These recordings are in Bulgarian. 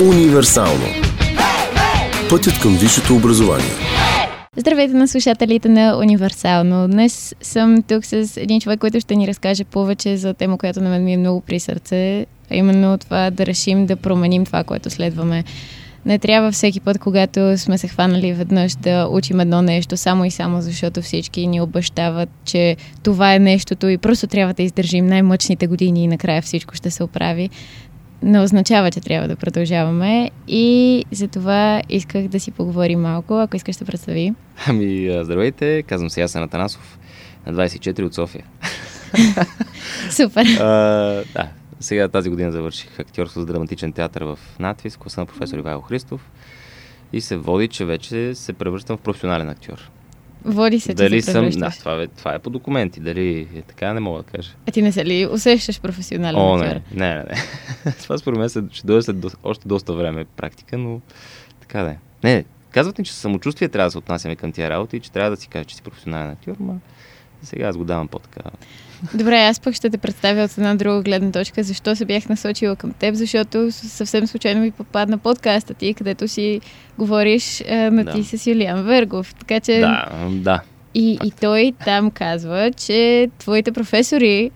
Универсално. Пътят към висшето образование. Здравейте на слушателите на Универсално. Днес съм тук с един човек, който ще ни разкаже повече за тема, която на мен ми е много при сърце, а именно това да решим да променим това, което следваме. Не трябва всеки път, когато сме се хванали веднъж да учим едно нещо, само и само защото всички ни обещават, че това е нещото и просто трябва да издържим най-мъчните години и накрая всичко ще се оправи. Не означава, че трябва да продължаваме и за това исках да си поговорим малко, ако искаш да представи. Ами, здравейте, казвам се Ясен Атанасов, на 24 от София. Супер. а, да, сега тази година завърших актьорство с драматичен театър в Натвис, класа на професор Ивайло Христов. И се води, че вече се превръщам в професионален актьор. Води се, Дали че се съм... Да, това е, това е по документи. Дали е така, не мога да кажа. А ти не се ли усещаш професионален О, актьор? не, не, не. не. това според мен ще дойде след до, още доста време практика, но така да е. Не, казват ни, че самочувствие трябва да се отнасяме към тия работи и че трябва да си кажа, че си професионален актьор, но сега аз го давам по-така. Добре, аз пък ще те представя от една друга гледна точка. Защо се бях насочила към теб? Защото съвсем случайно ми попадна подкаста ти, където си говориш а, на Да. ти с Юлиан Вергов. Така че... Да, да. И, и той там казва, че твоите професори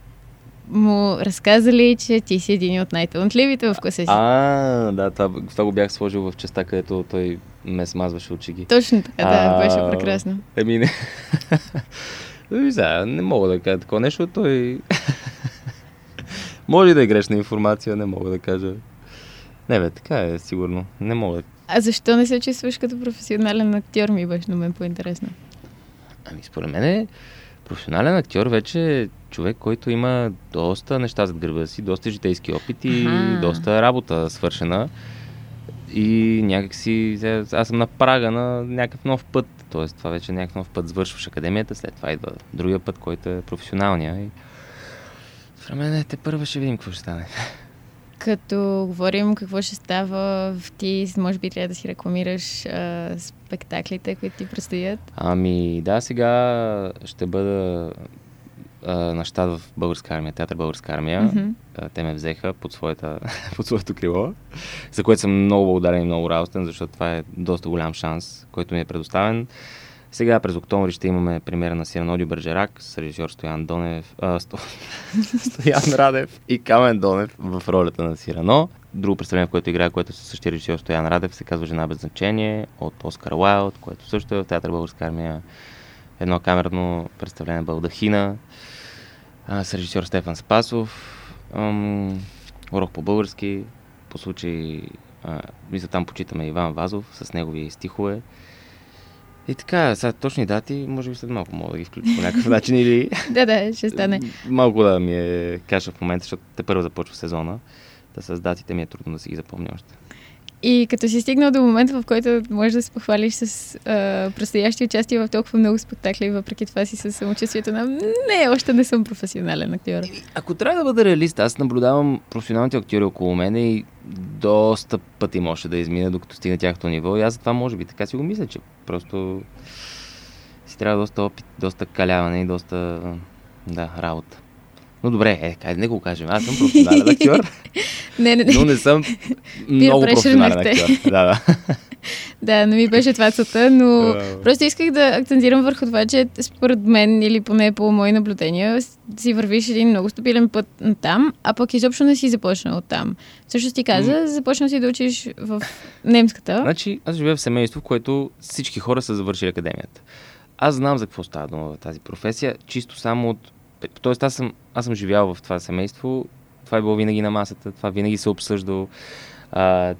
му разказали, че ти си един от най-талантливите в класа си. А, да, това, това го бях сложил в частта, където той ме смазваше очиги. Точно така, да, А, беше прекрасно. Еми не. Еми, сега, не мога да кажа такова нещо, той... Може и да е грешна информация, не мога да кажа. Не бе, така е, сигурно. Не мога да... А защо не се чувстваш като професионален актьор, ми беше на мен по-интересно. Ами, според мен е професионален актьор вече е човек, който има доста неща зад гърба си, доста житейски опит и Аха. доста работа свършена. И някакси, аз съм на прага на някакъв нов път. Тоест, това вече е някакъв нов път. Завършваш академията, след това идва другия път, който е професионалния. И... Според мен е, те първа ще видим какво ще стане. Като говорим какво ще става, ти може би трябва да си рекламираш а, спектаклите, които ти предстоят. Ами да, сега ще бъда а, на щат в Българска армия, театър Българска армия. А, те ме взеха под, своята, под своето крило, за което съм много благодарен и много радостен, защото това е доста голям шанс, който ми е предоставен. Сега през октомври ще имаме премиера на Сираноди Бържерак с режисьор Стоян Донев, а, Сто... Стоян Радев и Камен Донев в ролята на Сирано. Друго представление, в което играе, което със същия режисьор Стоян Радев, се казва Жена без значение от Оскар Уайлд, което също е в театър Българска армия. Едно камерно представление Балдахина а, с режисьор Стефан Спасов. Ам, урок по български. По случай, а, мисля, там почитаме Иван Вазов с негови стихове. И така, сега точни дати, може би след малко мога да ги включа по някакъв начин или... Да, да, ще стане. Малко да ми е каша в момента, защото те първо започва сезона. Да с датите ми е трудно да си ги запомня още. И като си стигнал до момента, в който можеш да се похвалиш с а, предстоящи участия в толкова много спектакли, въпреки това си със самочувствието на не, още не съм професионален актьор. Ако трябва да бъда реалист, аз наблюдавам професионалните актьори около мен и доста пъти може да измина, докато стигна тяхното ниво. И аз затова може би така си го мисля, че просто си трябва доста опит, доста каляване и доста да, работа. Но добре, е, кай да не го кажем. Аз съм професионален актьор, Не, не, не. но не съм много професионален актьор. Да, да. Да, не ми беше това целта, но просто исках да акцентирам върху това, че според мен, или поне по мои наблюдения, си вървиш един много стабилен път там, а пък изобщо не си започнал там. Също ти каза, започнал си да учиш в немската. Значи, аз живея в семейство, в което всички хора са завършили академията. Аз знам за какво става дума в тази професия, чисто само от... Тоест, аз съм, аз съм живял в това семейство, това е било винаги на масата, това винаги се е обсъждало,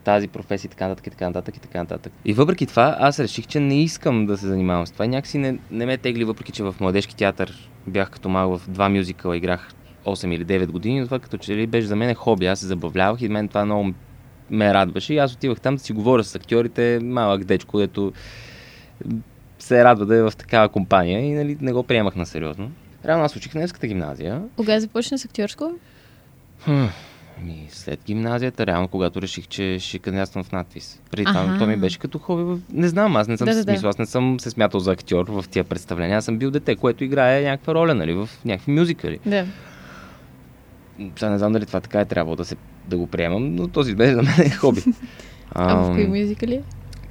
тази професия и така нататък, и така нататък, и така нататък. И въпреки това, аз реших, че не искам да се занимавам с това. Някакси не, не ме тегли, въпреки че в младежки театър бях като малък в два мюзикъла, играх 8 или 9 години, но това като че ли беше за мен хоби, аз се забавлявах и мен това много ме радваше. И аз отивах там да си говоря с актьорите, малък дечко, дето се радва да е в такава компания и нали, не го приемах на сериозно. Реално аз учих в Невската гимназия. Кога започна с актьорско? Ами, след гимназията, реално, когато реших, че ще кандидатствам в надпис. Преди това то ми беше като хоби. В... Не знам, аз не съм Да, да, смисъл, аз не съм се смятал за актьор в тия представления. Аз съм бил дете, което играе някаква роля, нали, в някакви мюзикали. Да. Сега не знам дали това така е трябвало да, се, да го приемам, но този беше за мен е хоби. А в кои мюзикали?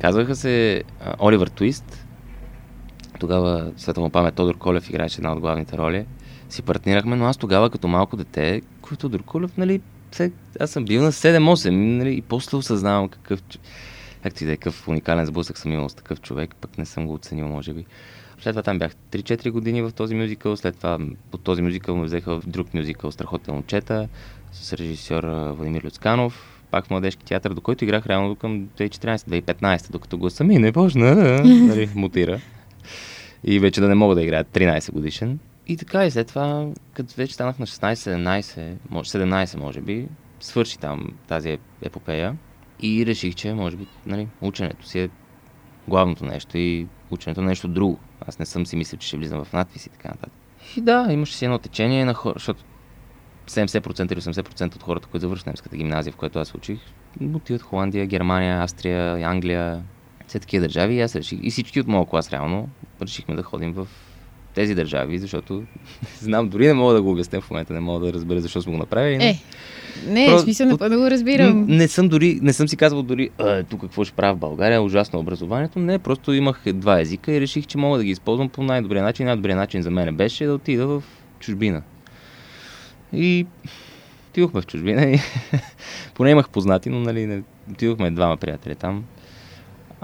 Казваха се Оливър Твист. Тогава светло памет Тодор Колев играеше една от главните роли. Си партнирахме, но аз тогава като малко дете, който Тодор Колев, нали, аз съм бил на 7-8 нали, и после осъзнавам какъв, както и да е, какъв уникален сблъсък съм имал с такъв човек, пък не съм го оценил, може би. След това там бях 3-4 години в този мюзикъл, след това от този мюзикъл ме взеха в друг мюзикъл Страхотен момчета с режисьор Владимир Люцканов, пак в младежки театър, до който играх реално към 2014-2015, докато гласа ми не почна, нали, мутира. И вече да не мога да играя 13 годишен. И така и след това, като вече станах на 16-17, може, 17 може би, свърши там тази епопея и реших, че може би нали, ученето си е главното нещо и ученето е нещо друго. Аз не съм си мислил, че ще влизам в надписи и така нататък. И да, имаше си едно течение на хора, защото 70% или 80% от хората, които завършват немската гимназия, в която аз учих, отиват Холандия, Германия, Австрия, Англия, все такива държави и аз реших, и всички от моят клас реално, решихме да ходим в тези държави, защото знам, дори не мога да го обясня в момента, не мога да разбера защо сме го направили. Е, не, Про... смисъл, напълно го разбирам. Не, не съм дори, не съм си казвал дори, тук какво ще правя в България, ужасно образованието. Не, просто имах два езика и реших, че мога да ги използвам по най-добрия начин. Най-добрият начин за мен беше да отида в чужбина. И отидохме в чужбина и поне имах познати, но нали, не, отидохме двама приятели там.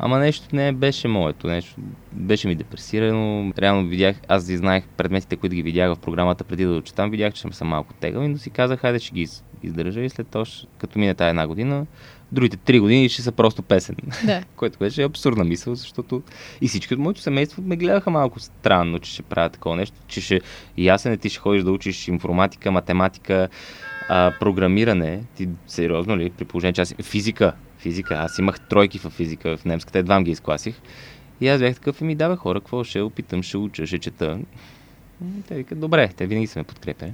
Ама нещо не беше моето, нещо беше ми депресирано. Реално видях, аз и знаех предметите, които ги видях в програмата преди да учетам, видях, че съм малко тегъл, но си казах, хайде ще ги издържа и след това, като мине тази една година, другите три години ще са просто песен. Да. Което беше абсурдна мисъл, защото и всички от моето семейство ме гледаха малко странно, че ще правя такова нещо, че ще и ясен ти ще ходиш да учиш информатика, математика, а, програмиране. Ти сериозно ли? При положение, че аз физика, физика. Аз имах тройки в физика в немската, едва ги изкласих. И аз бях такъв и ми дава хора, какво ще опитам, ще уча, ще чета. Те викат, добре, те винаги са ме подкрепили.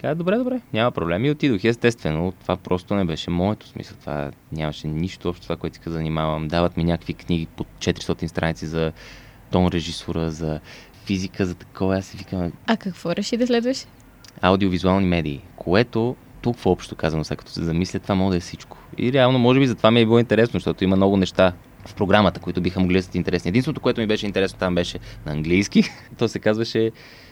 Каза, добре, добре, няма проблем. И отидох. Естествено, това просто не беше моето смисъл. Това нямаше нищо общо това, което се занимавам. Дават ми някакви книги по 400 страници за тон режисура, за физика, за такова. Аз си викам. А какво реши да следваш? Аудиовизуални медии, което тук в общо казано, сега като се замисля, това може да е всичко. И реално, може би, за това ми е било интересно, защото има много неща в програмата, които биха могли да са интересни. Единственото, което ми беше интересно там беше на английски. То се казваше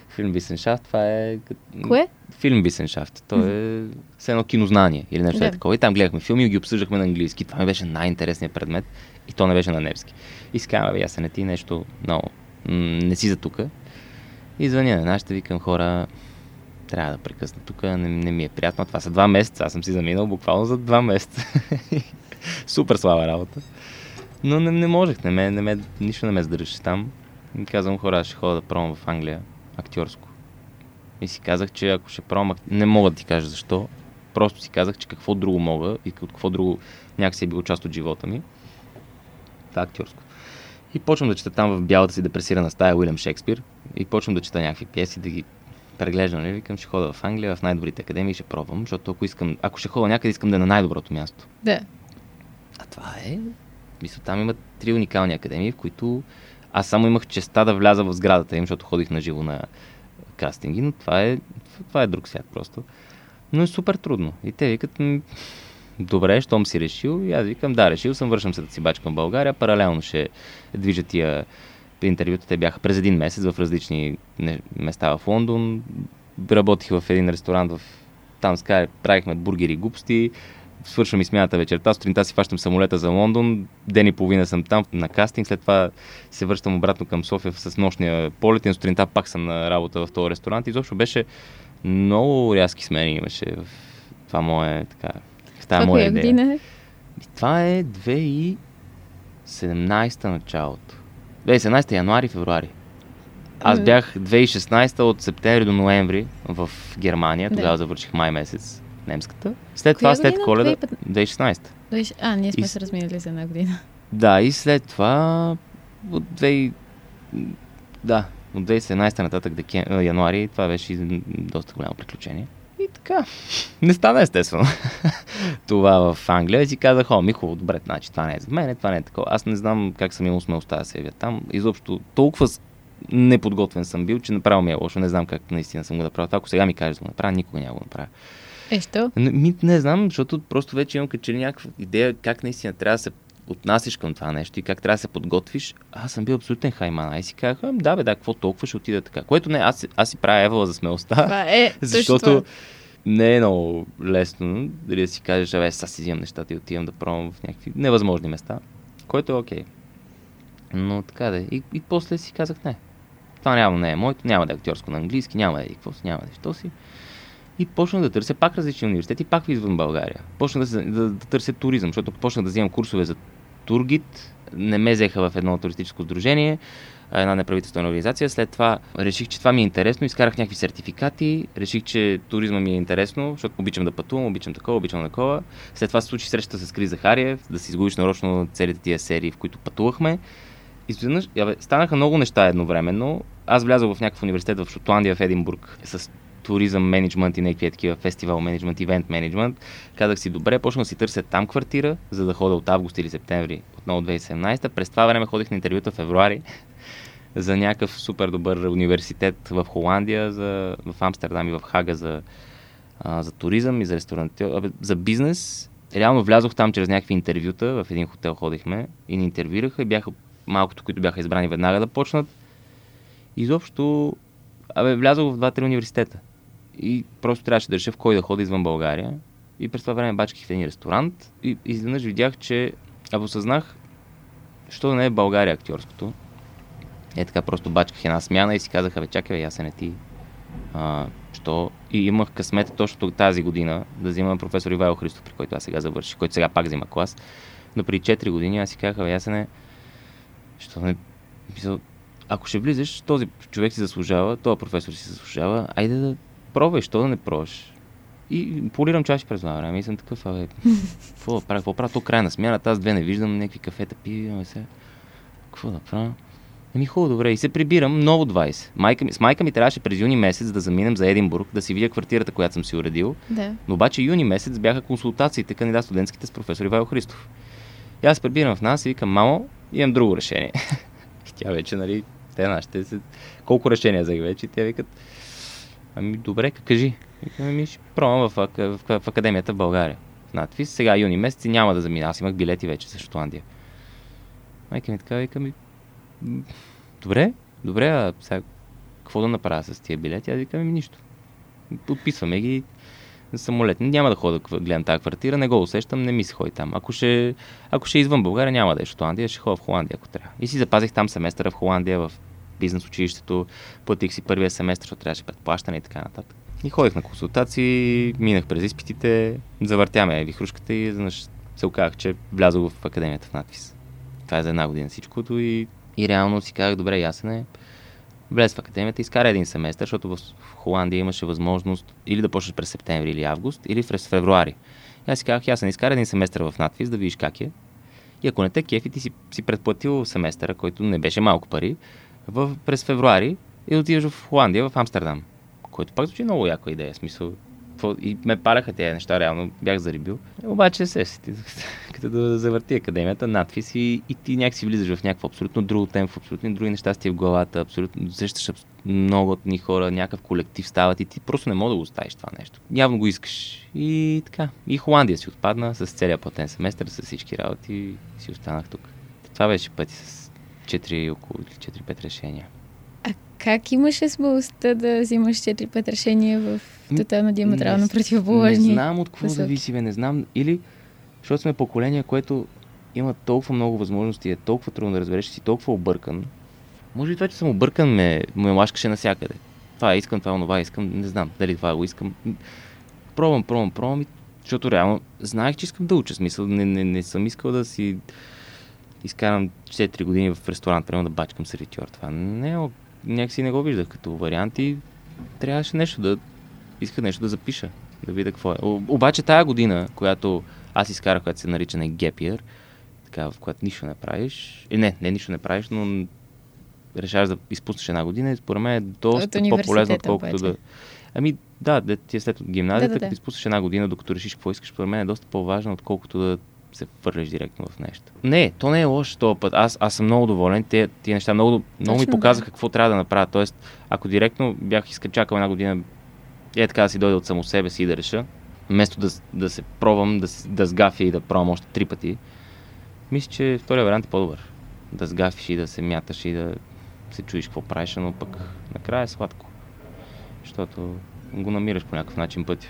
Филм Висеншафт. Това е... Кое? Филм Висеншафт. То е все едно кинознание или нещо да. такова. И там гледахме филми и ги обсъждахме на английски. Това ми беше най-интересният предмет и то не беше на немски. И си казвам, аз не ти нещо много. не си за тука. И звъня на нашите, викам хора, трябва да прекъсна тук, не, не ми е приятно. Това са два месеца, аз съм си заминал буквално за два месеца. Супер слава работа. Но не, не можех, не ме, не ме, нищо не ме задържаше там. И казвам, хора, ще ходя да пробвам в Англия актьорско. И си казах, че ако ще пробвам, не мога да ти кажа защо. Просто си казах, че какво друго мога и от какво друго някакси е било част от живота ми. Това е актьорско. И почвам да чета там в бялата си депресирана стая Уилям Шекспир. И почвам да чета някакви пиеси, да ги преглеждам, нали? Викам, ще хода в Англия, в най-добрите академии, ще пробвам, защото ако искам, ако ще хода някъде, искам да е на най-доброто място. Да. А това е, мисля, там има три уникални академии, в които аз само имах честа да вляза в сградата им, защото ходих на живо на кастинги, но това е, това е друг свят просто. Но е супер трудно. И те викат, добре, щом си решил, и аз викам, да, решил съм, вършам се да си бачкам в България, паралелно ще движа тия интервюта, те бяха през един месец в различни места в Лондон. Работих в един ресторант в там Скай, правихме бургери и глупости, свършвам и смяната вечерта, сутринта си фащам самолета за Лондон, ден и половина съм там на кастинг, след това се връщам обратно към София с нощния полет и сутринта пак съм на работа в този ресторант. Изобщо беше много рязки смени имаше в това мое, така, в тази моя идея. Година е? Това е 2017 началото. 2017 януари, февруари. Аз бях 2016 от септември до ноември в Германия, тогава да. завърших май месец немската. След Коя това, след коледа, 2016. А, ние сме и... се разминали за една година. Да, и след това от 2... Да, от 2017 нататък декен... януари, това беше доста голямо приключение. И така, не стана естествено. това в Англия и си казах, о, ми хубаво, добре, значи това не е за мен, това не е такова. Аз не знам как съм имал смелостта да се явя там. Изобщо толкова неподготвен съм бил, че направо ми е лошо. Не знам как наистина съм го направил. Ако сега ми кажеш да го направя, никога няма го направя. Е, що? Не, не знам, защото просто вече имам качели някаква идея как наистина трябва да се отнасяш към това нещо и как трябва да се подготвиш, аз съм бил абсолютен хайман. Ай си казах, «Ами, да бе, да, какво толкова ще отида така. Което не, аз, аз си правя евала за смелостта, Това е, защото това. не е много лесно дали да си кажеш, абе, сега си взимам нещата и отивам да пробвам в някакви невъзможни места, което е окей. Но така да е. И, и после си казах, не, това няма не е моето, няма да е актьорско на английски, няма да е какво си, няма да е що си. И почнах да търся пак различни университети, пак извън България. Почнах да, да, да търся туризъм, защото почнах да взимам курсове за тургид. Не ме взеха в едно туристическо сдружение, една неправителствена организация. След това реших, че това ми е интересно, изкарах някакви сертификати, реших, че туризма ми е интересно, защото обичам да пътувам, обичам такова, обичам такова. След това се случи срещата с Крис Захариев, да си изгубиш нарочно целите тия серии, в които пътувахме. Изведнъж, станаха много неща едновременно. Аз влязох в някакъв университет в Шотландия, в Единбург, с туризъм менеджмент и някакви такива фестивал менеджмент, ивент менеджмент. Казах си, добре, почнах да си търся там квартира, за да ходя от август или септември отново 2017. През това време ходих на интервюта в февруари за някакъв супер добър университет в Холандия, за, в Амстердам и в Хага за, а, за туризъм и за ресторантьор, абе, за бизнес. Реално влязох там чрез някакви интервюта, в един хотел ходихме и ни интервюираха и бяха малкото, които бяха избрани веднага да почнат. Изобщо, абе, влязох в два-три университета. И просто трябваше да реша в кой да ходя извън България. И през това време бачках в един ресторант и изведнъж видях, че абе осъзнах, що не е България актьорското. Е така просто бачках една смяна и си казах, бе, чакай, бе, ясен е ти. А, що? И имах късмет точно тази година да взимам професор Ивайло Христов, при който аз сега завърших, който сега пак взима клас. Но при 4 години аз си казах, бе, ясен е, що не... Ако ще влизаш, този човек си заслужава, този професор си заслужава, айде да пробвай, що да не пробваш. И полирам чаши през това време и съм такъв, абе, какво да правя, какво правя, то край на смяната, аз две не виждам, някакви кафета пия, ами сега, какво да правя? Еми хубаво, добре. И се прибирам ново 20. Майка ми, с майка ми трябваше през юни месец да заминем за Единбург, да си видя квартирата, която съм си уредил. Да. Но обаче юни месец бяха консултациите кандидат студентските с професор Ивайло Христов. И аз прибирам в нас и викам, мамо, имам друго решение. и тя вече, нали, те нашите. Колко решения взех вече? И те викат, ами добре, кажи. Викам, ами ще пробвам в, ак- в, в, академията в България. В надпис. Сега юни месец няма да замина. Аз имах билети вече за Шотландия. Майка ми така вика ми, «М, добре, добре, а сега какво да направя с тия билети? Аз викам, ми нищо. Подписваме ги самолет. Няма да хода да гледам тази квартира, не го усещам, не ми се ходи там. Ако ще, ако ще извън България, няма да е Шотландия, ще ходя в Холандия, ако трябва. И си запазих там семестъра в Холандия, в бизнес училището, платих си първия семестър, защото трябваше предплащане и така нататък. И ходих на консултации, минах през изпитите, завъртяме вихрушката и изведнъж се оказах, че влязох в академията в надпис. Това е за една година всичкото и, и реално си казах, добре, ясен е. Влез в академията, изкара един семестър, защото в Холандия имаше възможност или да почнеш през септември или август, или през февруари. И аз си казах, ясен, изкара един семестър в надпис, да видиш как е. И ако не те кефи, ти си, си предплатил семестъра, който не беше малко пари, в, през февруари и отиваш в Холандия, в Амстердам. Което пак звучи много яка идея. Смисъл, и ме паляха тези неща, реално бях зарибил. Обаче се сети, като да завърти академията, надпис и, и ти някакси влизаш в някакво абсолютно друго темп, в абсолютно други неща си в главата, абсолютно срещаш много от ни хора, някакъв колектив стават и ти просто не мога да го оставиш това нещо. Явно го искаш. И така. И Холандия си отпадна с целия платен семестър, с всички работи и си останах тук. Това беше пъти с 4 около 4-5 решения. А как имаше смелостта да взимаш 4-5 решения в тотално диаметрално противоположни? Не знам от какво зависи, бе, не знам. Или, защото сме поколение, което има толкова много възможности, е толкова трудно да разбереш, и си толкова объркан. Може би това, че съм объркан, ме, ме лашкаше навсякъде. Това искам, това онова искам, не знам дали това го искам. Пробвам, пробвам, пробвам, защото реално знаех, че искам да уча. Смисъл, не, не, не съм искал да си изкарам 4 години в ресторант, примерно да бачкам сервитьор. Това не, е- някакси не го виждах като вариант и трябваше нещо да, исках нещо да запиша, да видя какво е. О, обаче тая година, която аз изкарах, която се нарича на Year, така, в която нищо не правиш, и не, не нищо не правиш, но решаваш да изпуснеш една година и според мен е доста От по-полезно, отколкото да... Ами да, да ти е след гимназията, Да, да, да. като изпуснеш една година, докато решиш какво искаш, според мен е доста по-важно, отколкото да се върнеш директно в нещо. Не, то не е лошо този път. Аз, аз съм много доволен. Те, тия неща много, много ми показаха да. какво трябва да направя. Тоест, ако директно бях изкачакал една година, е така да си дойде от само себе си и да реша, вместо да, да се пробвам, да, да сгафя и да пробвам още три пъти, Мисля, че втория вариант е по-добър. Да сгафиш и да се мяташ и да се чуеш какво правиш, но пък накрая е сладко. Защото го намираш по някакъв начин пътя.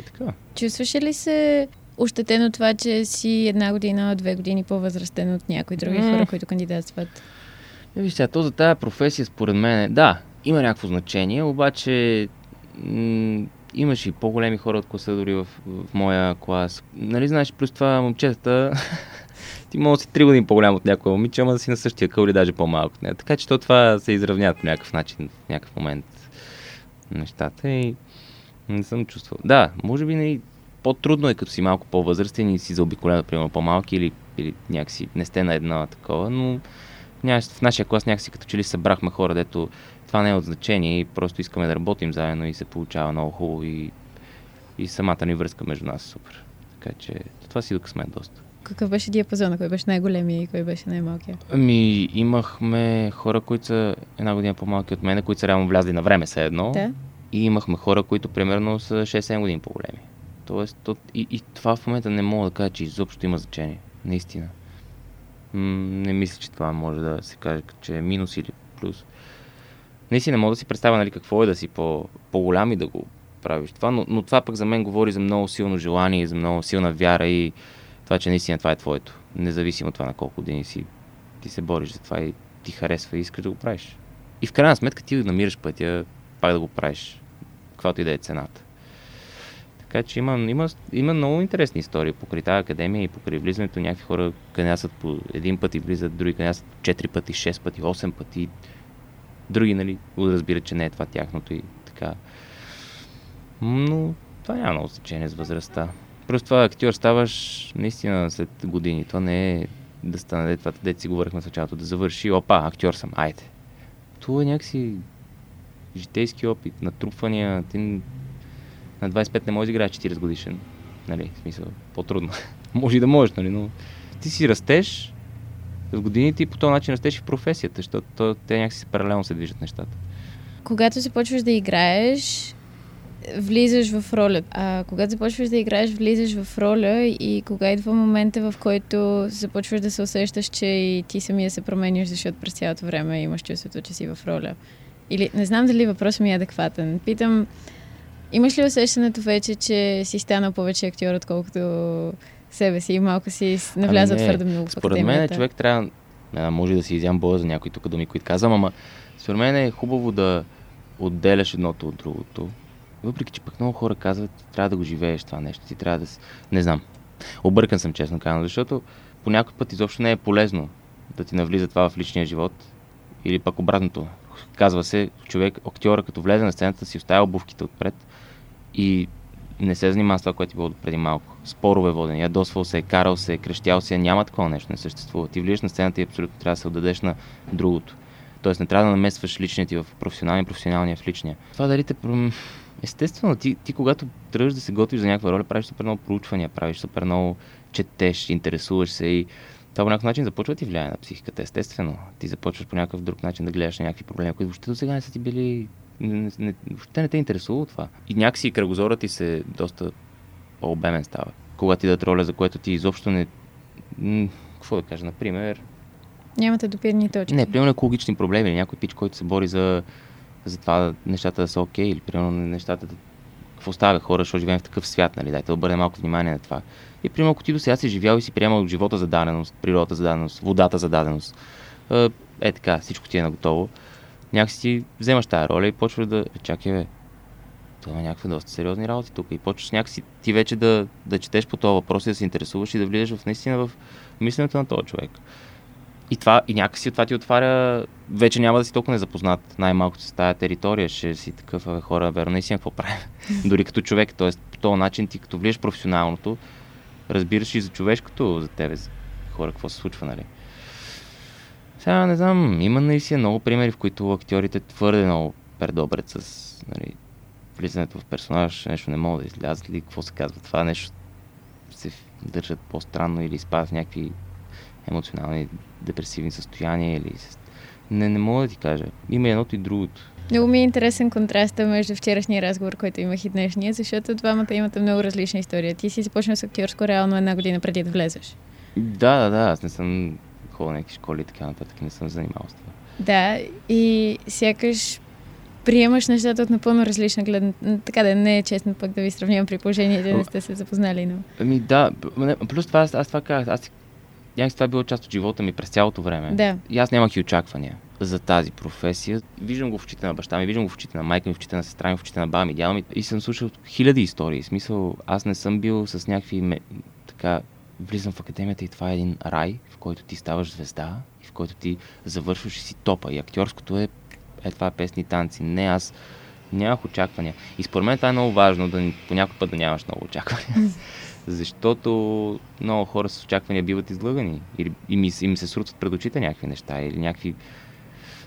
Е така. Чувстваш ли се ощетено това, че си една година, две години по-възрастен от някои други mm. хора, които кандидатстват? Е, виж сега, то за тази професия, според мен, е, да, има някакво значение, обаче м- имаш и по-големи хора от класа дори в, в моя клас. Нали знаеш, плюс това момчетата, ти може да си три години по-голям от някоя момиче, ама да си на същия къл или даже по-малко. Не? Така че то това се изравняват по някакъв начин, в някакъв момент нещата и не съм чувствал. Да, може би не, по-трудно е като си малко по-възрастен и си заобиколен, например, по-малки или, или някакси не сте на едно такова, но в нашия клас някакси като че ли събрахме хора, дето това не е от значение и просто искаме да работим заедно и се получава много хубаво и, и самата ни връзка между нас е супер. Така че това си докъсме доста. Какъв беше диапазона? Кой беше най-големия и кой беше най-малкия? Ами, имахме хора, които са една година по-малки от мен, които са реално влязли на време все едно. Да. И имахме хора, които примерно са 6-7 години по-големи. Тоест, то, и, и това в момента не мога да кажа, че изобщо има значение. Наистина. М- не мисля, че това може да се каже, че е минус или плюс. Наистина мога да си представя нали, какво е да си по, по-голям и да го правиш това, но, но това пък за мен говори за много силно желание, за много силна вяра и това, че наистина това е твоето. Независимо от това на колко години си, ти се бориш за това и ти харесва и искаш да го правиш. И в крайна сметка ти намираш пътя пак да го правиш, каквато и да е цената. Така че има, има, има много интересни истории покрай тази академия и покрай влизането. Някакви хора кандидатстват по един път и влизат, други кандидатстват четири пъти, шест пъти, осем пъти. Други, нали, разбират, че не е това тяхното и така. Но това няма много значение с възрастта. Просто това актьор ставаш наистина след години. То не е да стане това, дете си говорихме в началото, да завърши, опа, актьор съм, айде. Това е някакси житейски опит, натрупвания. Ти на 25 не можеш да играеш 40 годишен. Нали, в смисъл, по-трудно. може и да можеш, нали, но ти си растеш с годините и по този начин растеш и в професията, защото те някакси паралелно се движат нещата. Когато започваш да играеш, влизаш в роля. А когато започваш да играеш, влизаш в роля и кога идва момента, в който започваш да се усещаш, че и ти самия се променяш, защото през цялото време имаш чувството, че си в роля. Или не знам дали въпросът ми е адекватен. Питам, имаш ли усещането вече, че си станал повече актьор, отколкото себе си и малко си навлязал ами твърде много Според мен човек трябва, не, може да си изям боя за някои тук думи, които казвам, ама според мен е хубаво да отделяш едното от другото. Въпреки, че пък много хора казват, трябва да го живееш това нещо, ти трябва да си... Не знам. Объркан съм, честно казвам, защото по някой път изобщо не е полезно да ти навлиза това в личния живот. Или пък обратното. Казва се, човек, актьора, като влезе на сцената, си оставя обувките отпред и не се занимава с това, което ти било преди малко. Спорове водени, ядосвал се, карал се, крещял се, няма такова нещо, не съществува. Ти влизаш на сцената и абсолютно трябва да се отдадеш на другото. Тоест не трябва да намесваш личния ти в професионалния, професионалния в личния. Това дали те Естествено, ти, ти когато тръгваш да се готвиш за някаква роля, правиш супер много проучвания, правиш супер много четеш, интересуваш се и това по някакъв начин започва ти влияе на психиката, естествено. Ти започваш по някакъв друг начин да гледаш на някакви проблеми, които въобще до сега не са ти били... Не, не, въобще не те интересува това. И някакси кръгозорът ти се доста по-обемен става. Когато ти дадат роля, за което ти изобщо не... Какво да кажа, например... Нямате допирни точки. Не, примерно екологични проблеми или някой пич, който се бори за за това нещата да са окей, okay, или примерно нещата да... Какво става хора, защото живеем в такъв свят, нали? Дайте да обърнем малко внимание на това. И примерно, ако ти до сега си живял и си приемал живота за даденост, природата за даденост, водата за даденост, е така, всичко ти е наготово, някакси вземаш тази роля и почваш да... Чакай, бе, това има някакви доста сериозни работи тук. И почваш някакси ти вече да, да четеш по този въпрос и да се интересуваш и да влизаш в наистина в мисленето на този човек. И, това, и някакси това ти отваря, вече няма да си толкова незапознат най-малкото с тази територия, ще си такъв хора, верно наистина какво правим. Дори като човек, т.е. по този начин ти като влизаш професионалното, разбираш и за човешкото за тебе, за хора, какво се случва, нали. Сега не знам, има наистина много примери, в които актьорите твърде много предобрят с нали, влизането в персонаж, нещо не могат да излязат или какво се казва това, нещо се държат по-странно или изпадат в някакви емоционални депресивни състояния или... Не, не мога да ти кажа. Има едното и другото. Много ми е интересен контраста между вчерашния разговор, който имах и днешния, защото двамата имате много различна история. Ти си започнал с актьорско реално една година преди да влезеш. Да, да, да, аз не съм ходил някакви школи и така нататък, не съм занимавал с това. Да, и сякаш приемаш нещата от напълно различна гледна. Така да не е честно пък да ви сравнявам при положение, да не сте се запознали, но... Ами да, плюс това аз, аз това казах, аз някакси това е било част от живота ми през цялото време. Да. И аз нямах и очаквания за тази професия. Виждам го в очите на баща ми, виждам го в очите на майка ми, в очите на сестра ми, в очите на баба ми, дядо ми. И съм слушал хиляди истории. В смисъл, аз не съм бил с някакви така влизам в академията и това е един рай, в който ти ставаш звезда и в който ти завършваш и си топа. И актьорското е, е това е песни танци. Не, аз нямах очаквания. И според мен това е много важно, да по някой път да нямаш много очаквания. Защото много хора с очаквания биват излъгани. И, и, ми, и ми се срутват пред очите някакви неща или някакви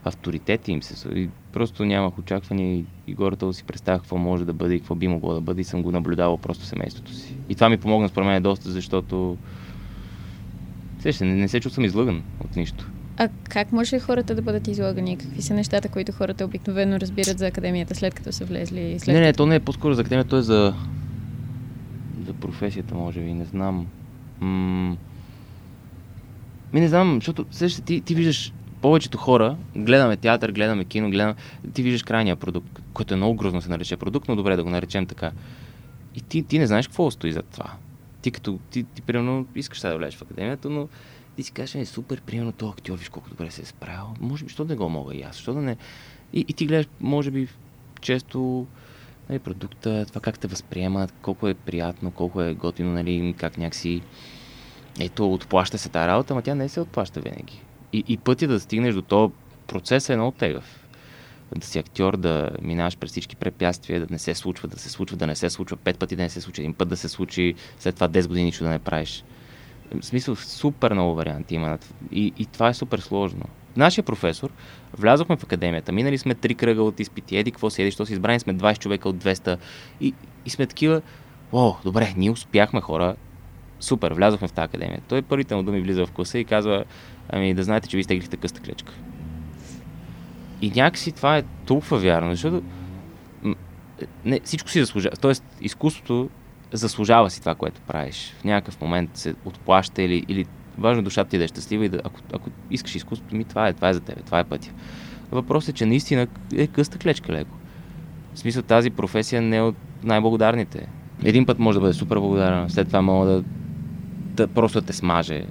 авторитети им се. И просто нямах очаквания и, и горе си представях какво може да бъде и какво би могло да бъде и съм го наблюдавал просто семейството си. И това ми помогна според мен доста, защото Сеща, не, не се чувствам излъган от нищо. А как може хората да бъдат излагани? Какви са нещата, които хората обикновено разбират за академията, след като са влезли? След не, не, като... то не е по-скоро за академията, то е за, за професията, може би, не знам. М- ми не знам, защото сеща, ти, ти виждаш повечето хора, гледаме театър, гледаме кино, гледаме, ти виждаш крайния продукт, който е много грозно се нарече продукт, но добре да го наречем така. И ти, ти не знаеш какво стои за това. Ти като, ти, ти примерно искаш да влезеш в академията, но ти си кажеш, е супер, примерно този актьор, виж колко добре се е справил. Може би, що да го мога и аз, що да не. И, и ти гледаш, може би, често нали, продукта, това как те възприемат, колко е приятно, колко е готино, нали, как някакси ето, отплаща се тази работа, ама тя не се отплаща винаги. И, и пътя да стигнеш до този процес е много тегъв. Да си актьор, да минаваш през всички препятствия, да не се случва, да се случва, да не се случва, пет пъти да не се случи, един път да се случи, след това 10 години нищо да не правиш. В смисъл, супер много варианти има. И, и това е супер сложно. Нашия професор, влязохме в академията, минали сме три кръга от изпити, еди какво седи, що си избрани сме 20 човека от 200 и, и сме такива, о, добре, ние успяхме хора, супер, влязохме в тази академия. Той първите му думи влиза в класа и казва, ами да знаете, че ви стеглихте къста клечка. И някакси това е толкова вярно, защото не, всичко си заслужава. Тоест, изкуството заслужава си това, което правиш. В някакъв момент се отплаща или, или важно душата ти да е щастлива и да, ако, ако искаш изкуството ми, това е, това е за тебе, това е пътя. Въпросът е, че наистина е къста клечка леко. В смисъл тази професия не е от най-благодарните. Един път може да бъде супер благодарен, след това мога да, да просто да те смаже.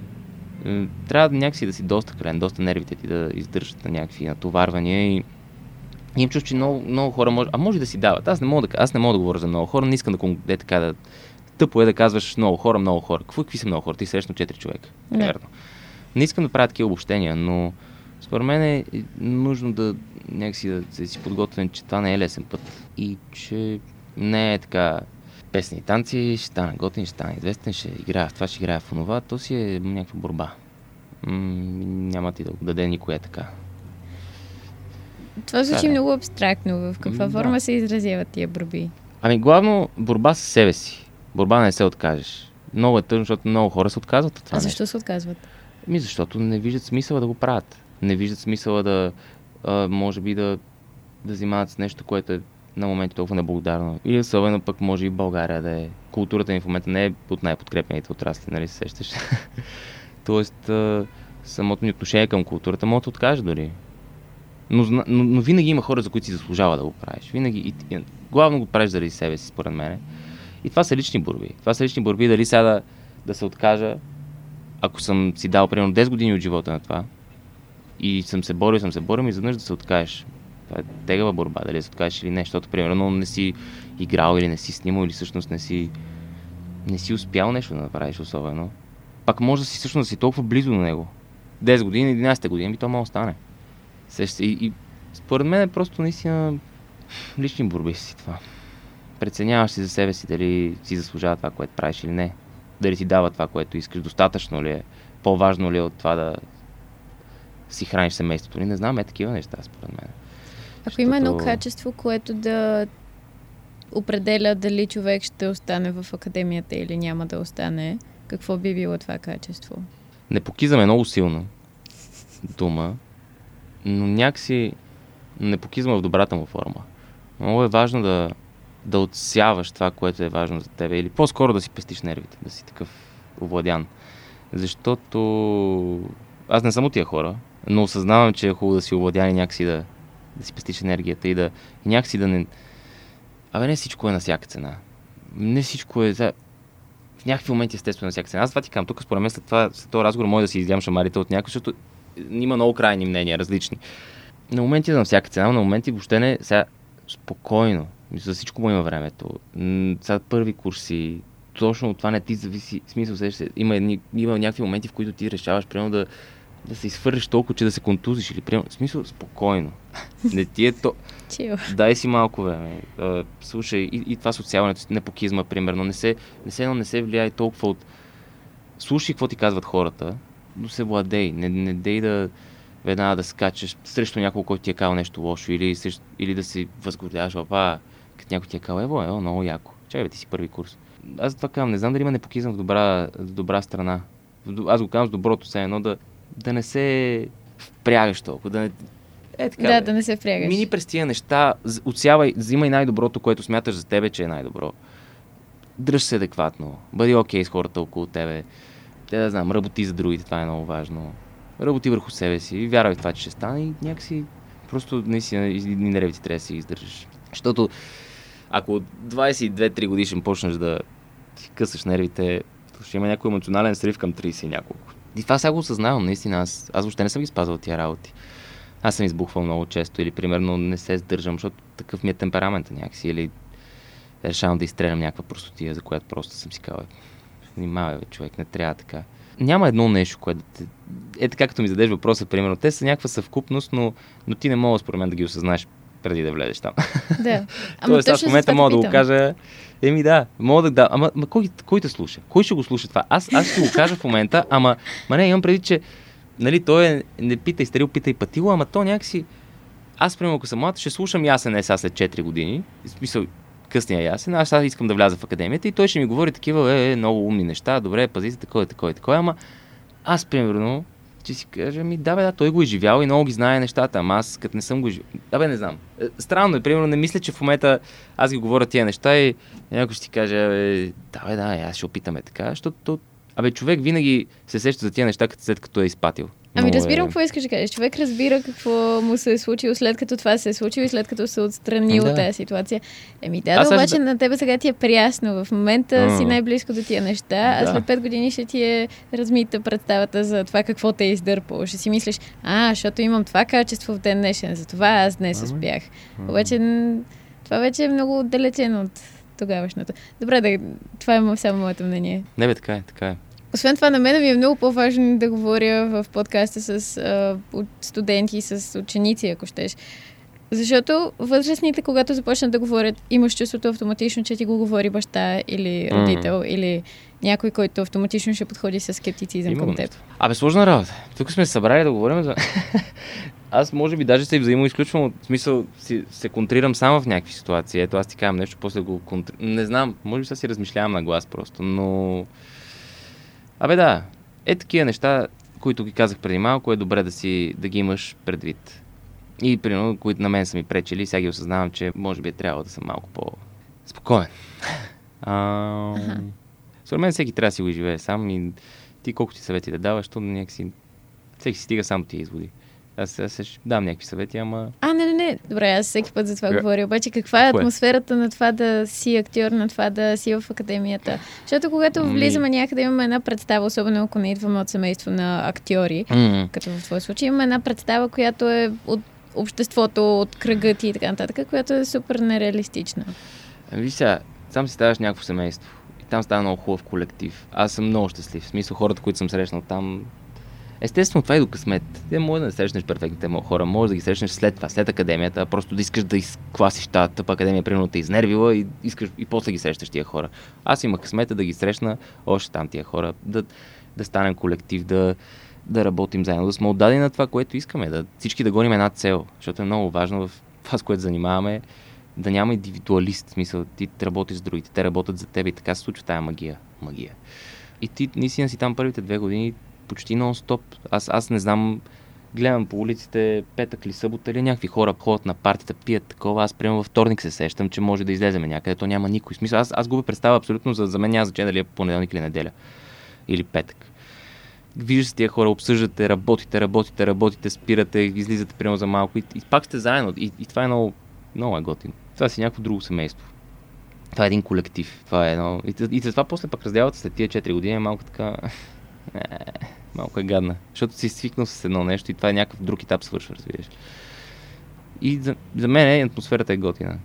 Трябва да някакси да си доста крен, доста нервите ти да издържат на някакви натоварвания и и им чувство, че много, много хора може, а може да си дават. Аз не мога да, аз не мога да говоря за много хора, не искам да, е така да, тъпо е да казваш много хора, много хора. Какво, какви са много хора? Ти срещна 4 човека. Не. Верно. Не искам да правя такива обобщения, но според мен е нужно да някакси да, да си подготвен, че това не е лесен път. И че не е така песни и танци, ще стане готин, ще стане известен, ще играя в това, ще играя в онова. То си е някаква борба. М- няма ти да го даде никоя така. Това звучи да, много абстрактно. В каква форма да. се изразяват тия борби? Ами главно борба с себе си. Борба не се откажеш. Много е тъжно, защото много хора се отказват от това. А защо нещо. се отказват? Ми защото не виждат смисъла да го правят. Не виждат смисъла да, а, може би да, да взимават с нещо, което е на моменти толкова неблагодарно. Или особено пък може и България да е. Културата ни в момента не е от най-подкрепените отрасли, нали се сещаш? Тоест, самото ни отношение към културата може да откаже дори. Но, но, но винаги има хора, за които си заслужава да го правиш. Винаги. И, и, главно го правиш заради себе си, според мен. И това са лични борби. Това са лични борби дали сега да, да се откажа, ако съм си дал примерно 10 години от живота на това и съм се борил, съм се борил и изведнъж да се откажеш. Това е тегава борба, дали да се откажеш или не, защото примерно не си играл или не си снимал или всъщност не си, не си успял нещо да направиш особено. Пак може да си всъщност да си толкова близо до него. 10 години, 11 години, би то може да стане. Сеща, и, и според мен е просто наистина лични борби си това. Преценяваш си за себе си дали си заслужава това, което правиш или не. Дали ти дава това, което искаш. Достатъчно ли е? По-важно ли е от това да си храниш семейството ли? Не знам, е такива неща, според мен. Ако Защото... има едно качество, което да определя дали човек ще остане в академията или няма да остане, какво би било това качество? Непокизъм е много силна дума, но някакси непокизма в добрата му форма. Много е важно да, да отсяваш това, което е важно за теб или по-скоро да си пестиш нервите, да си такъв овладян. Защото аз не съм от тия хора, но осъзнавам, че е хубаво да си овладяне някакси да, да си пестиш енергията и да и някакси да не... Абе, не всичко е на всяка цена. Не всичко е... За... В някакви моменти естествено на всяка цена. Аз това ти казвам, тук според мен след, това, след този разговор може да си излям шамарите от някой, защото има много крайни мнения, различни. На моменти на всяка цена, на моменти въобще не... Сега, спокойно. За всичко му има времето. Сега първи курси, точно от това не ти зависи. Смисъл, се, има, едни, има някакви моменти, в които ти решаваш, примерно, да, да се изфърлиш толкова, че да се контузиш или примерно. В смисъл, спокойно. Не ти е то. Дай си малко време. Uh, слушай, и, и това социалното, непокизма, примерно, не се, не се, не се влияе толкова от... Слушай какво ти казват хората, но се владей. Не, не дей да веднага да скачаш срещу някой, който ти е казал нещо лошо или, срещу, или да си възгордяваш, а като някой ти е казал, ево, ево, много яко. Чай, ти си първи курс аз това казвам, не знам дали има непокизъм в добра, в добра страна. Аз го казвам с доброто се едно, да, да не се впрягаш толкова, да не, е, така, да, бе. да не се впрягаш. Мини през тия неща, отсявай, взимай най-доброто, което смяташ за тебе, че е най-добро. Дръж се адекватно, бъди окей okay с хората около тебе. Те да знам, работи за другите, това е много важно. Работи върху себе си, вярвай в това, че ще стане и някакси просто наистина и нервите трябва да си издържаш. Защото ако 22-3 годишен почнеш да си късаш нервите, ще има някой емоционален срив към 30 и няколко. И това сега го осъзнавам, наистина. Аз, аз въобще не съм ги спазвал тия работи. Аз съм избухвал много често или примерно не се сдържам, защото такъв ми е темперамента някакси или решавам да изстрелям някаква простотия, за която просто съм си казал, внимавай, човек, не трябва така. Няма едно нещо, което да те... Е така, като ми зададеш въпроса, примерно, те са някаква съвкупност, но, но ти не мога според мен да ги осъзнаеш преди да влезеш там. Да. Тоест, аз в момента мога да го кажа, еми да, мога да, да ама, ама кой, кой те слуша? Кой ще го слуша това? Аз, аз ще го кажа в момента, ама, ма не, имам преди, че, нали, той е, не питай старил, питай пътило, ама то някакси, аз, примерно, ако съм млад, ще слушам ясен сега след 4 години, в смисъл, късния ясен, аз сега искам да вляза в академията и той ще ми говори такива, е, е много умни неща, добре, пази се, такова, такова, такова, ама аз, примерно, че си каже, ми да, бе, да, той го е живял и много ги знае нещата, ама аз като не съм го живял. Да, бе, не знам. Е, странно е, примерно, не мисля, че в момента аз ги говоря тия неща и някой ще ти каже, бе, да, бе, да, аз ще опитаме така, защото Абе, човек винаги се сеща за тия неща, след като е изпатил. Ами разбирам е... какво искаш да кажеш. Човек разбира какво му се е случило след като това се е случило и след като се отстрани да. от тази ситуация. Еми да, да обаче да... на тебе сега ти е приясно. В момента mm. си най-близко до тия неща, да. а след 5 години ще ти е размита представата за това какво те е издърпало. Ще си мислиш, а, защото имам това качество в ден днешен, за това аз днес mm. успях. Mm. Обаче това вече е много отдалечено от тогавашното. Добре, да, това е само моето мнение. Не бе, така е, така е. Освен това, на мен ми е много по-важно да говоря в подкаста с а, студенти, с ученици, ако щеш. Защото възрастните, когато започнат да говорят, имаш чувството автоматично, че ти го говори баща или родител, mm. или някой, който автоматично ще подходи с скептицизъм към теб. Абе, сложна работа. Тук сме се събрали да говорим за... аз може би даже се взаимоизключвам, от смисъл си, се контрирам само в някакви ситуации. Ето аз ти казвам нещо, после го контрирам. Не знам, може би сега си размишлявам на глас просто, но Абе да, е такива неща, които ги казах преди малко, е добре да, си, да ги имаш предвид. И, примерно, които на мен са ми пречили, сега ги осъзнавам, че може би е трябвало да съм малко по-спокоен. А, според мен всеки трябва да си го живее сам и ти колко ти съвети да даваш, то някакси всеки си стига сам ти изводи. Аз, аз ще дам някакви съвети, ама... А, не, не, не. Добре, аз всеки път за това yeah. говоря. Обаче каква е Кое? атмосферата на това да си актьор, на това да си в академията? Защото когато влизаме някъде, имаме една представа, особено ако не идваме от семейство на актьори, mm-hmm. като в твой случай, имаме една представа, която е от обществото, от кръга ти и така нататък, която е супер нереалистична. Виж сега, сам си ставаш някакво семейство. И там става много хубав колектив. Аз съм много щастлив. В смисъл хората, които съм срещнал там, Естествено, това е до късмет. Те може да не срещнеш перфектните хора, може да ги срещнеш след това, след академията, просто да искаш да изкласиш тази тъпа академия, примерно те изнервила и, искаш, и после ги срещаш тия хора. Аз имах късмета да ги срещна още там тия хора, да, да станем колектив, да, да работим заедно, да сме отдадени на това, което искаме, да всички да гоним една цел, защото е много важно в това, с което занимаваме, да няма индивидуалист, в смисъл, ти работиш с другите, те работят за теб и така се случва тая магия. магия. И ти наистина си там първите две години, почти нон-стоп. Аз, аз не знам, гледам по улиците петък или събота или някакви хора ходят на партията, пият такова. Аз прямо във вторник се сещам, че може да излеземе някъде. То няма никой. Смисъл, аз, аз губя представа абсолютно, за, за мен няма значение дали е понеделник или неделя. Или петък. виждаш тия хора, обсъждате, работите, работите, работите, спирате, излизате примерно за малко и, и пак сте заедно. И, и това е много, много е готино. Това си някакво друго семейство. Това е един колектив. Това е едно... И, и това после пък разделата след тия 4 години е малко така... Е, малко е гадна. Защото си свикнал с едно нещо и това е някакъв друг етап свършва, разбираш. И за, за мен е, атмосферата е готина.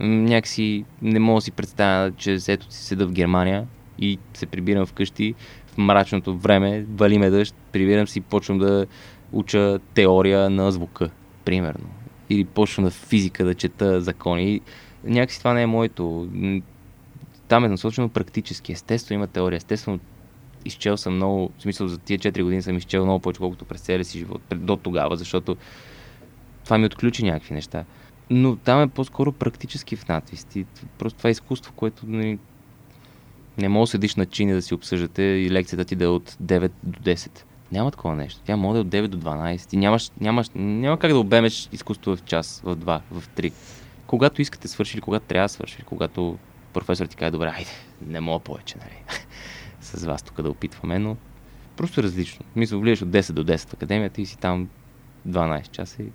Някакси не мога да си представя, че ето си седа в Германия и се прибирам вкъщи в мрачното време, вали ме дъжд, прибирам си и почвам да уча теория на звука, примерно. Или почвам на физика да чета закони. Някакси това не е моето. Там е насочено практически. Естествено има теория. Естествено изчел съм много, в смисъл за тия 4 години съм изчел много повече, колкото през целия си живот, до тогава, защото това ми отключи някакви неща. Но там е по-скоро практически в надвис. Просто това е изкуство, което не, нали, не може да седиш на чини да си обсъждате и лекцията ти да е от 9 до 10. Няма такова нещо. Тя може да е от 9 до 12. Ти нямаш, нямаш, няма как да обемеш изкуство в час, в 2, в 3. Когато искате свърши или когато трябва да свърши, когато професор ти каже, добре, айде, не мога повече, нали? с вас тук да опитваме, но просто различно. Мисля, влизаш от 10 до 10 в академията и си там 12 часа и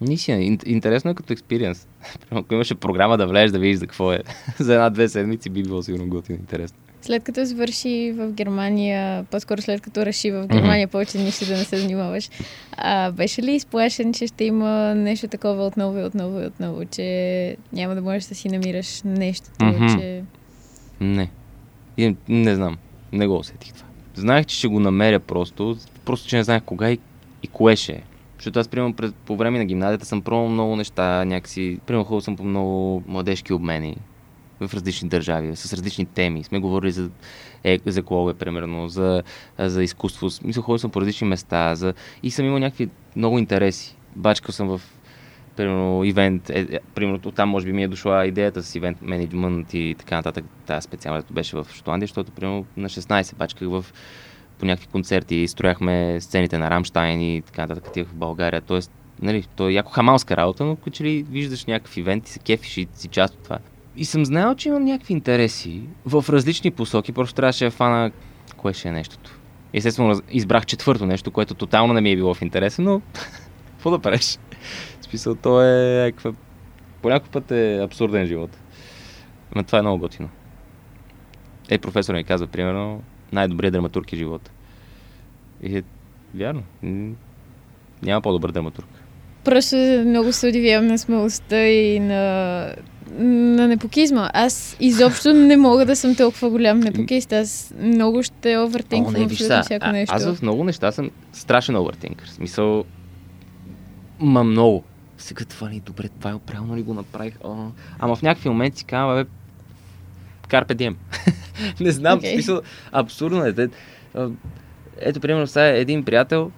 Наистина, интересно е като експириенс. Ако имаше програма да влезеш да видиш за какво е, за една-две седмици би било сигурно готино интересно. След като завърши в Германия, по-скоро след като реши в Германия mm-hmm. повече нищо да не се занимаваш, а, беше ли изплашен, че ще има нещо такова отново и отново и отново, че няма да можеш да си намираш нещо, mm-hmm. че... Не. И, не знам. Не го усетих това. Знаех, че ще го намеря просто, просто че не знаех кога и, и кое ще е. Защото аз, примерно, пред, по време на гимназията съм пробвал много неща, някакси, примерно, ходил съм по много младежки обмени в различни държави, с различни теми. Сме говорили за, е, за екология, примерно, за, за изкуство. Мисля, ходил съм по различни места за... и съм имал някакви много интереси. Бачкал съм в примерно, ивент, е, е, примерно, там може би ми е дошла идеята с ивент менеджмент и така нататък. Тази специалност беше в Шотландия, защото, примерно, на 16 бачках в по някакви концерти, строяхме сцените на Рамштайн и така нататък, в България. Тоест, нали, то е яко хамалска работа, но като ли виждаш някакъв ивент и се кефиш и си част от това. И съм знаел, че имам някакви интереси в различни посоки, просто трябваше да фана кое ще е нещото. Естествено, избрах четвърто нещо, което тотално не ми е било в интереса, но какво да правиш? В смисъл, то е някаква... По някакъв път е абсурден живот. Но това е много готино. Ей, професор ми казва, примерно, най-добрият драматург е живота. И е вярно. Няма по-добър драматург. Просто много се удивявам на смелостта и на, на непокизма. Аз изобщо не мога да съм толкова голям непокист. Аз много ще овъртинквам абсолютно всяко нещо. Аз в много неща съм страшен овъртинкър. Смисъл, ма много. Сега това ли е добре, това е правилно ли го направих? О, ама в някакви моменти си казвам, бе, карпе дием. не знам, okay. смисъл, абсурдно е. Ето, примерно, сега един приятел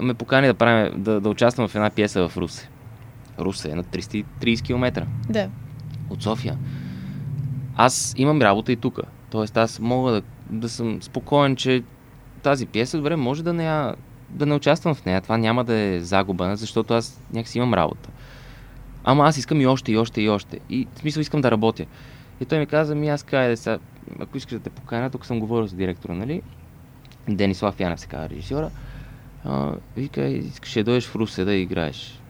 ме покани да, правим, да, да участвам в една пиеса в Русе. Русе е на 330 км. Да. От София. Аз имам работа и тук. Тоест аз мога да, да съм спокоен, че тази пиеса, добре, може да не, да не участвам в нея. Това няма да е загуба, защото аз някакси имам работа. Ама аз искам и още, и още, и още. И в смисъл искам да работя. И той ми каза, ми аз кай сега, ако искаш да те поканя, тук съм говорил с директора, нали? Денислав Янев се казва режисьора. А, вика, искаш да дойдеш в Русе да играеш.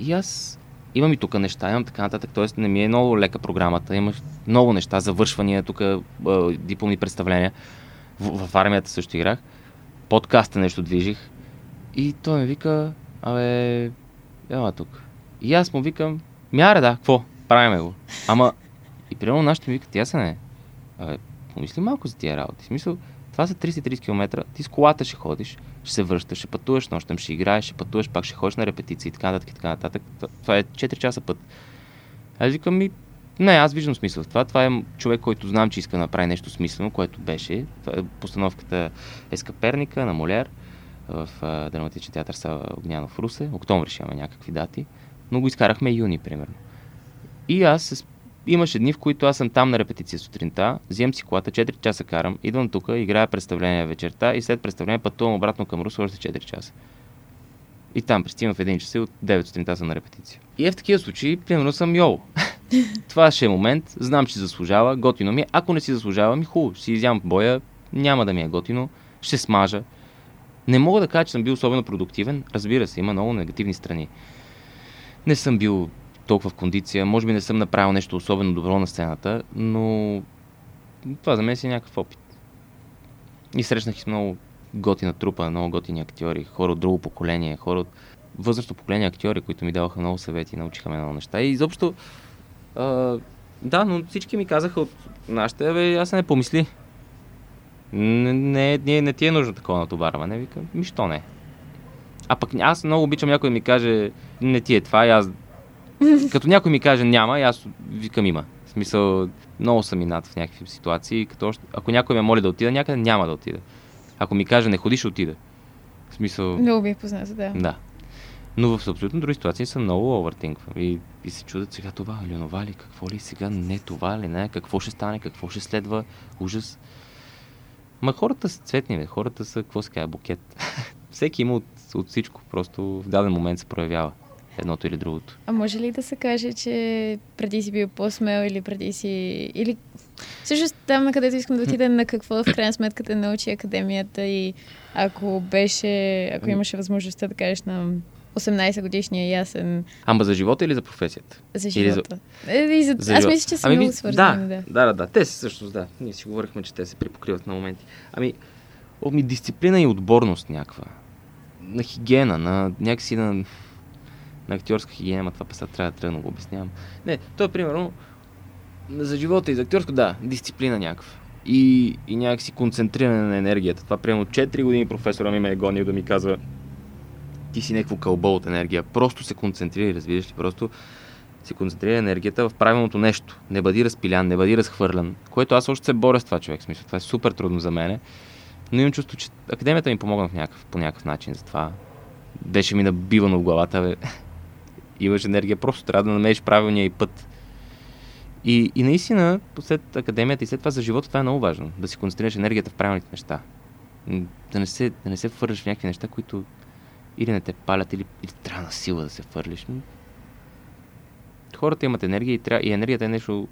И аз имам и тук неща, имам така нататък, т.е. не ми е много лека програмата, имаш много неща, завършвания, тук дипломни представления. В, в, армията също играх. Подкаста нещо движих. И той ми вика, абе, ела тук. И аз му викам, мяре да, какво? Правиме го. Ама и примерно нашите ми викат, се не. Абе, помисли малко за тия работи. В смисъл, това са 330 км, ти с колата ще ходиш, ще се връщаш, ще пътуваш нощем, ще играеш, ще пътуваш, пак ще ходиш на репетиции и така нататък и така нататък. Това е 4 часа път. Аз викам ми, не, аз виждам смисъл в това. Това е човек, който знам, че иска да направи нещо смислено, което беше. Е постановката Ескаперника на Моляр в драматичен театър Сава Огнянов Русе. Октомври ще имаме някакви дати. Но го изкарахме юни, примерно. И аз Имаше дни, в които аз съм там на репетиция сутринта, вземам си колата, 4 часа карам, идвам тук, играя представление вечерта и след представление пътувам обратно към Руса още 4 часа. И там пристигам в един час и от 9 сутринта съм на репетиция. И е в такива случаи, примерно съм йол. Това ще е момент, знам, че заслужава, готино ми е. Ако не си заслужава, ми хубаво, ще си изям боя, няма да ми е готино, ще смажа. Не мога да кажа, че съм бил особено продуктивен. Разбира се, има много негативни страни. Не съм бил толкова в кондиция, може би не съм направил нещо особено добро на сцената, но това за мен си е някакъв опит. И срещнах и с много готина трупа, много готини актьори, хора от друго поколение, хора от възрастно поколение актьори, които ми даваха много съвети, научиха ме много неща. И изобщо, а, да, но всички ми казаха от нашите, бе, аз не помисли. Не, не, не, не ти е нужно такова натоварване. Викам, ми що не? А пък аз много обичам някой ми каже, не ти е това, и аз... Като някой ми каже няма, и аз викам има. В смисъл, много съм и над в някакви ситуации, като още... ако някой ме моли да отида някъде, няма да отида. Ако ми каже не ходи, ще отида. В смисъл... Много би е познато, да. Да. Но в абсолютно други ситуации съм много овъртинквам и, и се чудят сега това или онова ли, какво ли, сега не това ли, не, какво ще стане, какво ще следва, ужас. Ма хората са цветни, бе. хората са, какво се казва, букет. Всеки има от, от всичко, просто в даден момент се проявява едното или другото. А може ли да се каже, че преди си бил по-смел или преди си... Или... Всъщност там, на където искам да отида, на какво в крайна сметка те научи академията и ако беше, ако имаше възможността да кажеш на 18 годишния ясен. Ама за живота или за професията? За живота. Или за... Е, и за... за Аз мисля, че са ами, много свързани. Да, да, да, да. Те са всъщност, да. Ние си говорихме, че те се припокриват на моменти. Ами, ми дисциплина и отборност някаква. На хигиена, на някакси на, на актьорска хигиена, това паса трябва да тръгна го обяснявам. Не, то е примерно за живота и за актьорско, да, дисциплина някаква. И, и някакси концентриране на енергията. Това примерно 4 години професора ми ме е гонил да ми казва ти си някакво кълбо от енергия. Просто се концентрира, разбираш ли? Просто се концентрира енергията в правилното нещо. Не бъди разпилян, не бъди разхвърлян. Което аз още се боря с това човек. Смисъл, това е супер трудно за мене. Но имам чувство, че академията ми помогна в някакъв, по някакъв начин за това. Беше ми набивано в главата, бе. Имаш енергия, просто трябва да намериш правилния и път. И, и наистина, след академията и след това за живота, това е много важно. Да си концентрираш енергията в правилните неща. Да не се, да не се върнеш в някакви неща, които или не те палят, или, или трябва на сила да се фърлиш. Хората имат енергия и, тря... и енергията е нещо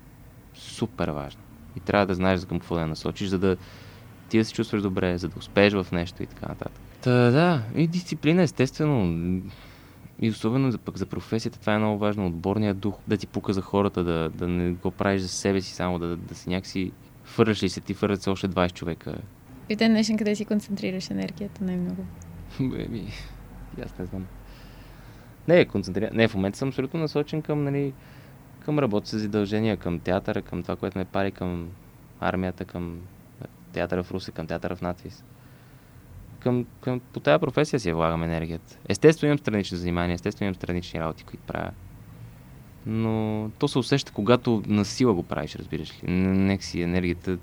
супер важно. И трябва да знаеш за към какво да я насочиш, за да ти да се чувстваш добре, за да успееш в нещо и така нататък. Та, да, и дисциплина, естествено. И особено за, пък за професията, това е много важно. Отборният дух, да ти пука за хората, да, да не го правиш за себе си само, да, да си някакси фърляш ли се, ти фърлят се още 20 човека. И ден днешен къде си концентрираш енергията най-много? Еми, аз не знам. Не, концентриран. Не, в момента съм абсолютно насочен към, нали, към работа с задължения, към театъра, към това, което ме пари, към армията, към театъра в Русе, към театъра в надвис. Към, към, по тази професия си влагам енергията. Естествено имам странични занимания, естествено имам странични работи, които правя. Но то се усеща, когато на сила го правиш, разбираш ли. Нека си енергията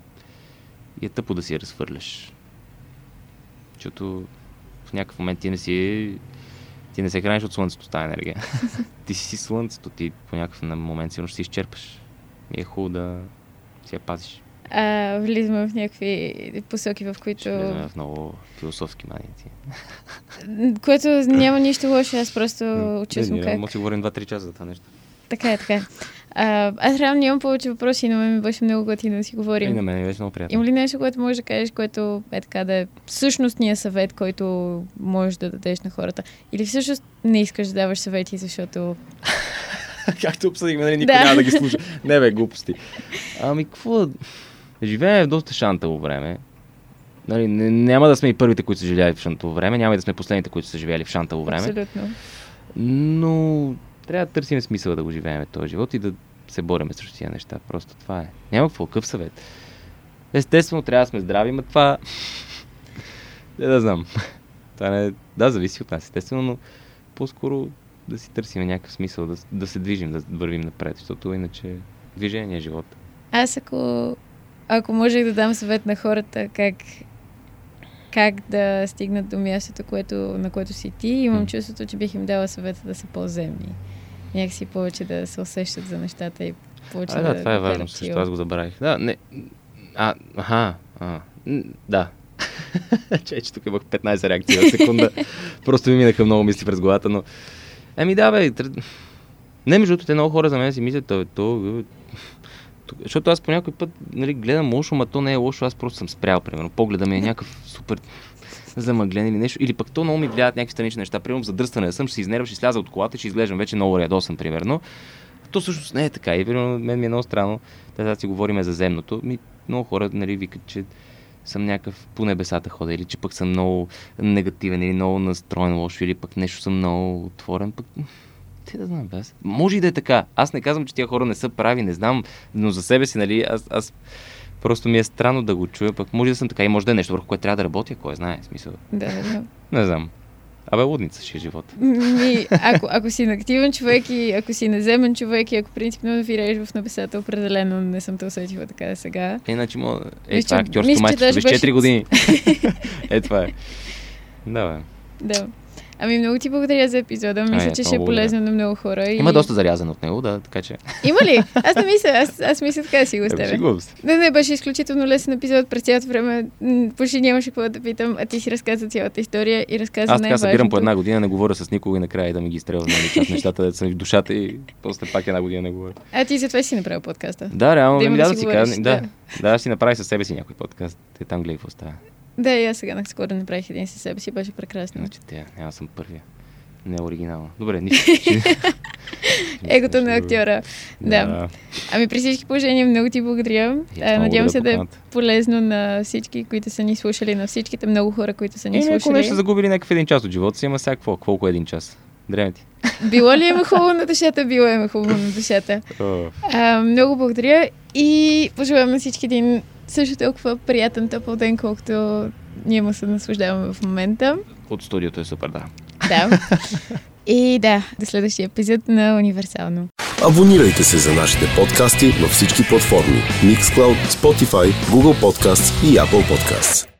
и е тъпо да си я разхвърляш. Защото в някакъв момент ти не си ти не се храниш от слънцето тази енергия. ти си слънцето, ти по някакъв момент сигурно ще си изчерпаш. И е хубаво да си я пазиш. А, влизаме в някакви посоки, в които... Ще влизаме в много философски маници. Което няма нищо лошо, аз просто честно как... Може да говорим 2-3 часа за това нещо. Така е, така е. А, аз реално нямам повече въпроси, но ми беше много готино да си говорим. И на мен беше много приятно. Има ли нещо, което можеш да кажеш, което е така да е същностният съвет, който можеш да дадеш на хората? Или всъщност не искаш да даваш съвети, защото... Както обсъдихме, нали, никой да. няма да ги слуша. не бе, глупости. Ами, какво. Живеем в доста шантаво време. Нали, не, няма да сме и първите, които са живели в шантаво време, няма и да сме последните, които са живели в шантаво време. Абсолютно. Но трябва да търсим смисъл да го живеем този живот и да се бореме срещу тия неща. Просто това е. Няма какво, какъв съвет. Естествено, трябва да сме здрави, но това... Не да знам. Това не... Да, зависи от нас, естествено, но по-скоро да си търсим някакъв смисъл, да, да се движим, да вървим напред, защото иначе движение е живота. Аз ако, ако можех да дам съвет на хората как, как да стигнат до мястото, което, на което си ти, имам чувството, че бих им дала съвета да са по-земни някакси повече да се усещат за нещата и повече а, да, да това е важно, също аз го забравих. Да, не, а, аха, а, да. Че, че тук имах 15 реакции на секунда. Просто ми минаха много мисли през главата, но... Еми да, бе, не, между другото, те много хора за мен си мислят, то, то, защото аз по някой път нали, гледам лошо, ма то не е лошо, аз просто съм спрял, примерно. Погледа ми е някакъв супер замъглен или нещо. Или пък то много ми влияят някакви странични неща. Примерно задръстване да съм, ще се изнервя, ще сляза от колата, ще изглеждам вече много рядосан, примерно. То всъщност не е така. И примерно, мен ми е много странно. Сега си говорим за земното. Ми, много хора нали, викат, че съм някакъв по небесата хода, или че пък съм много негативен, или много настроен лошо, или пък нещо съм много отворен, пък те да знам, аз. Може и да е така. Аз не казвам, че тия хора не са прави, не знам, но за себе си, нали, аз, аз просто ми е странно да го чуя, пък може да съм така и може да е нещо, върху което трябва да работя, кой знае, смисъл. Да, да. Не знам. Абе, лудница ще е живот. Ми, ако, ако си активен човек и ако си наземен човек и ако принципно навираеш в небесата, определено не съм те усетила така сега. Е, значи, мога... Е, Мисля, това е актьорско даже без 4 беше- години. е, това е. Да, бе. Да. Ами много ти благодаря за епизода. Мисля, Ай, че ще е полезно на много хора. И... Има доста зарязан от него, да, така че. Има ли? Аз не мисля. Аз, аз мисля така да си го Е, оставя. шегувам се. Не, беше изключително лесен епизод. През цялото време почти нямаше какво да питам, а ти си разказа цялата история и разказа Аз така събирам по една година, не говоря с никого и накрая да ми ги изстрелва нали, част нещата, да са ми в душата и после пак една година не говоря. А ти затова си направил подкаста. Да, реално, Да да, да да, си да кажа. Да, да, аз си направи със себе си някой подкаст. Те там гледай какво става. Да, и аз сега наскоро направих един със себе си, беше прекрасно. Значи те, няма съм първия. Не е оригинално. Добре, нищо. Егото на актьора. Да. Ами при всички положения много ти благодаря. Аз А, много Надявам се да е полезно на всички, които са ни слушали, на всичките много хора, които са ни Е, ако слушали. нещо загубили някакъв един час от живота си, сега какво? Колко е един час? Древен ти. Било ли има хубаво на душата? Било има хубаво на душата. А, много благодаря и пожелавам на всички един също толкова приятен топъл ден, колкото ние му се наслаждаваме в момента. От студиото е супер, да. Да. И да, до следващия епизод на Универсално. Абонирайте се за нашите подкасти на всички платформи Mixcloud, Spotify, Google Podcasts и Apple Podcasts.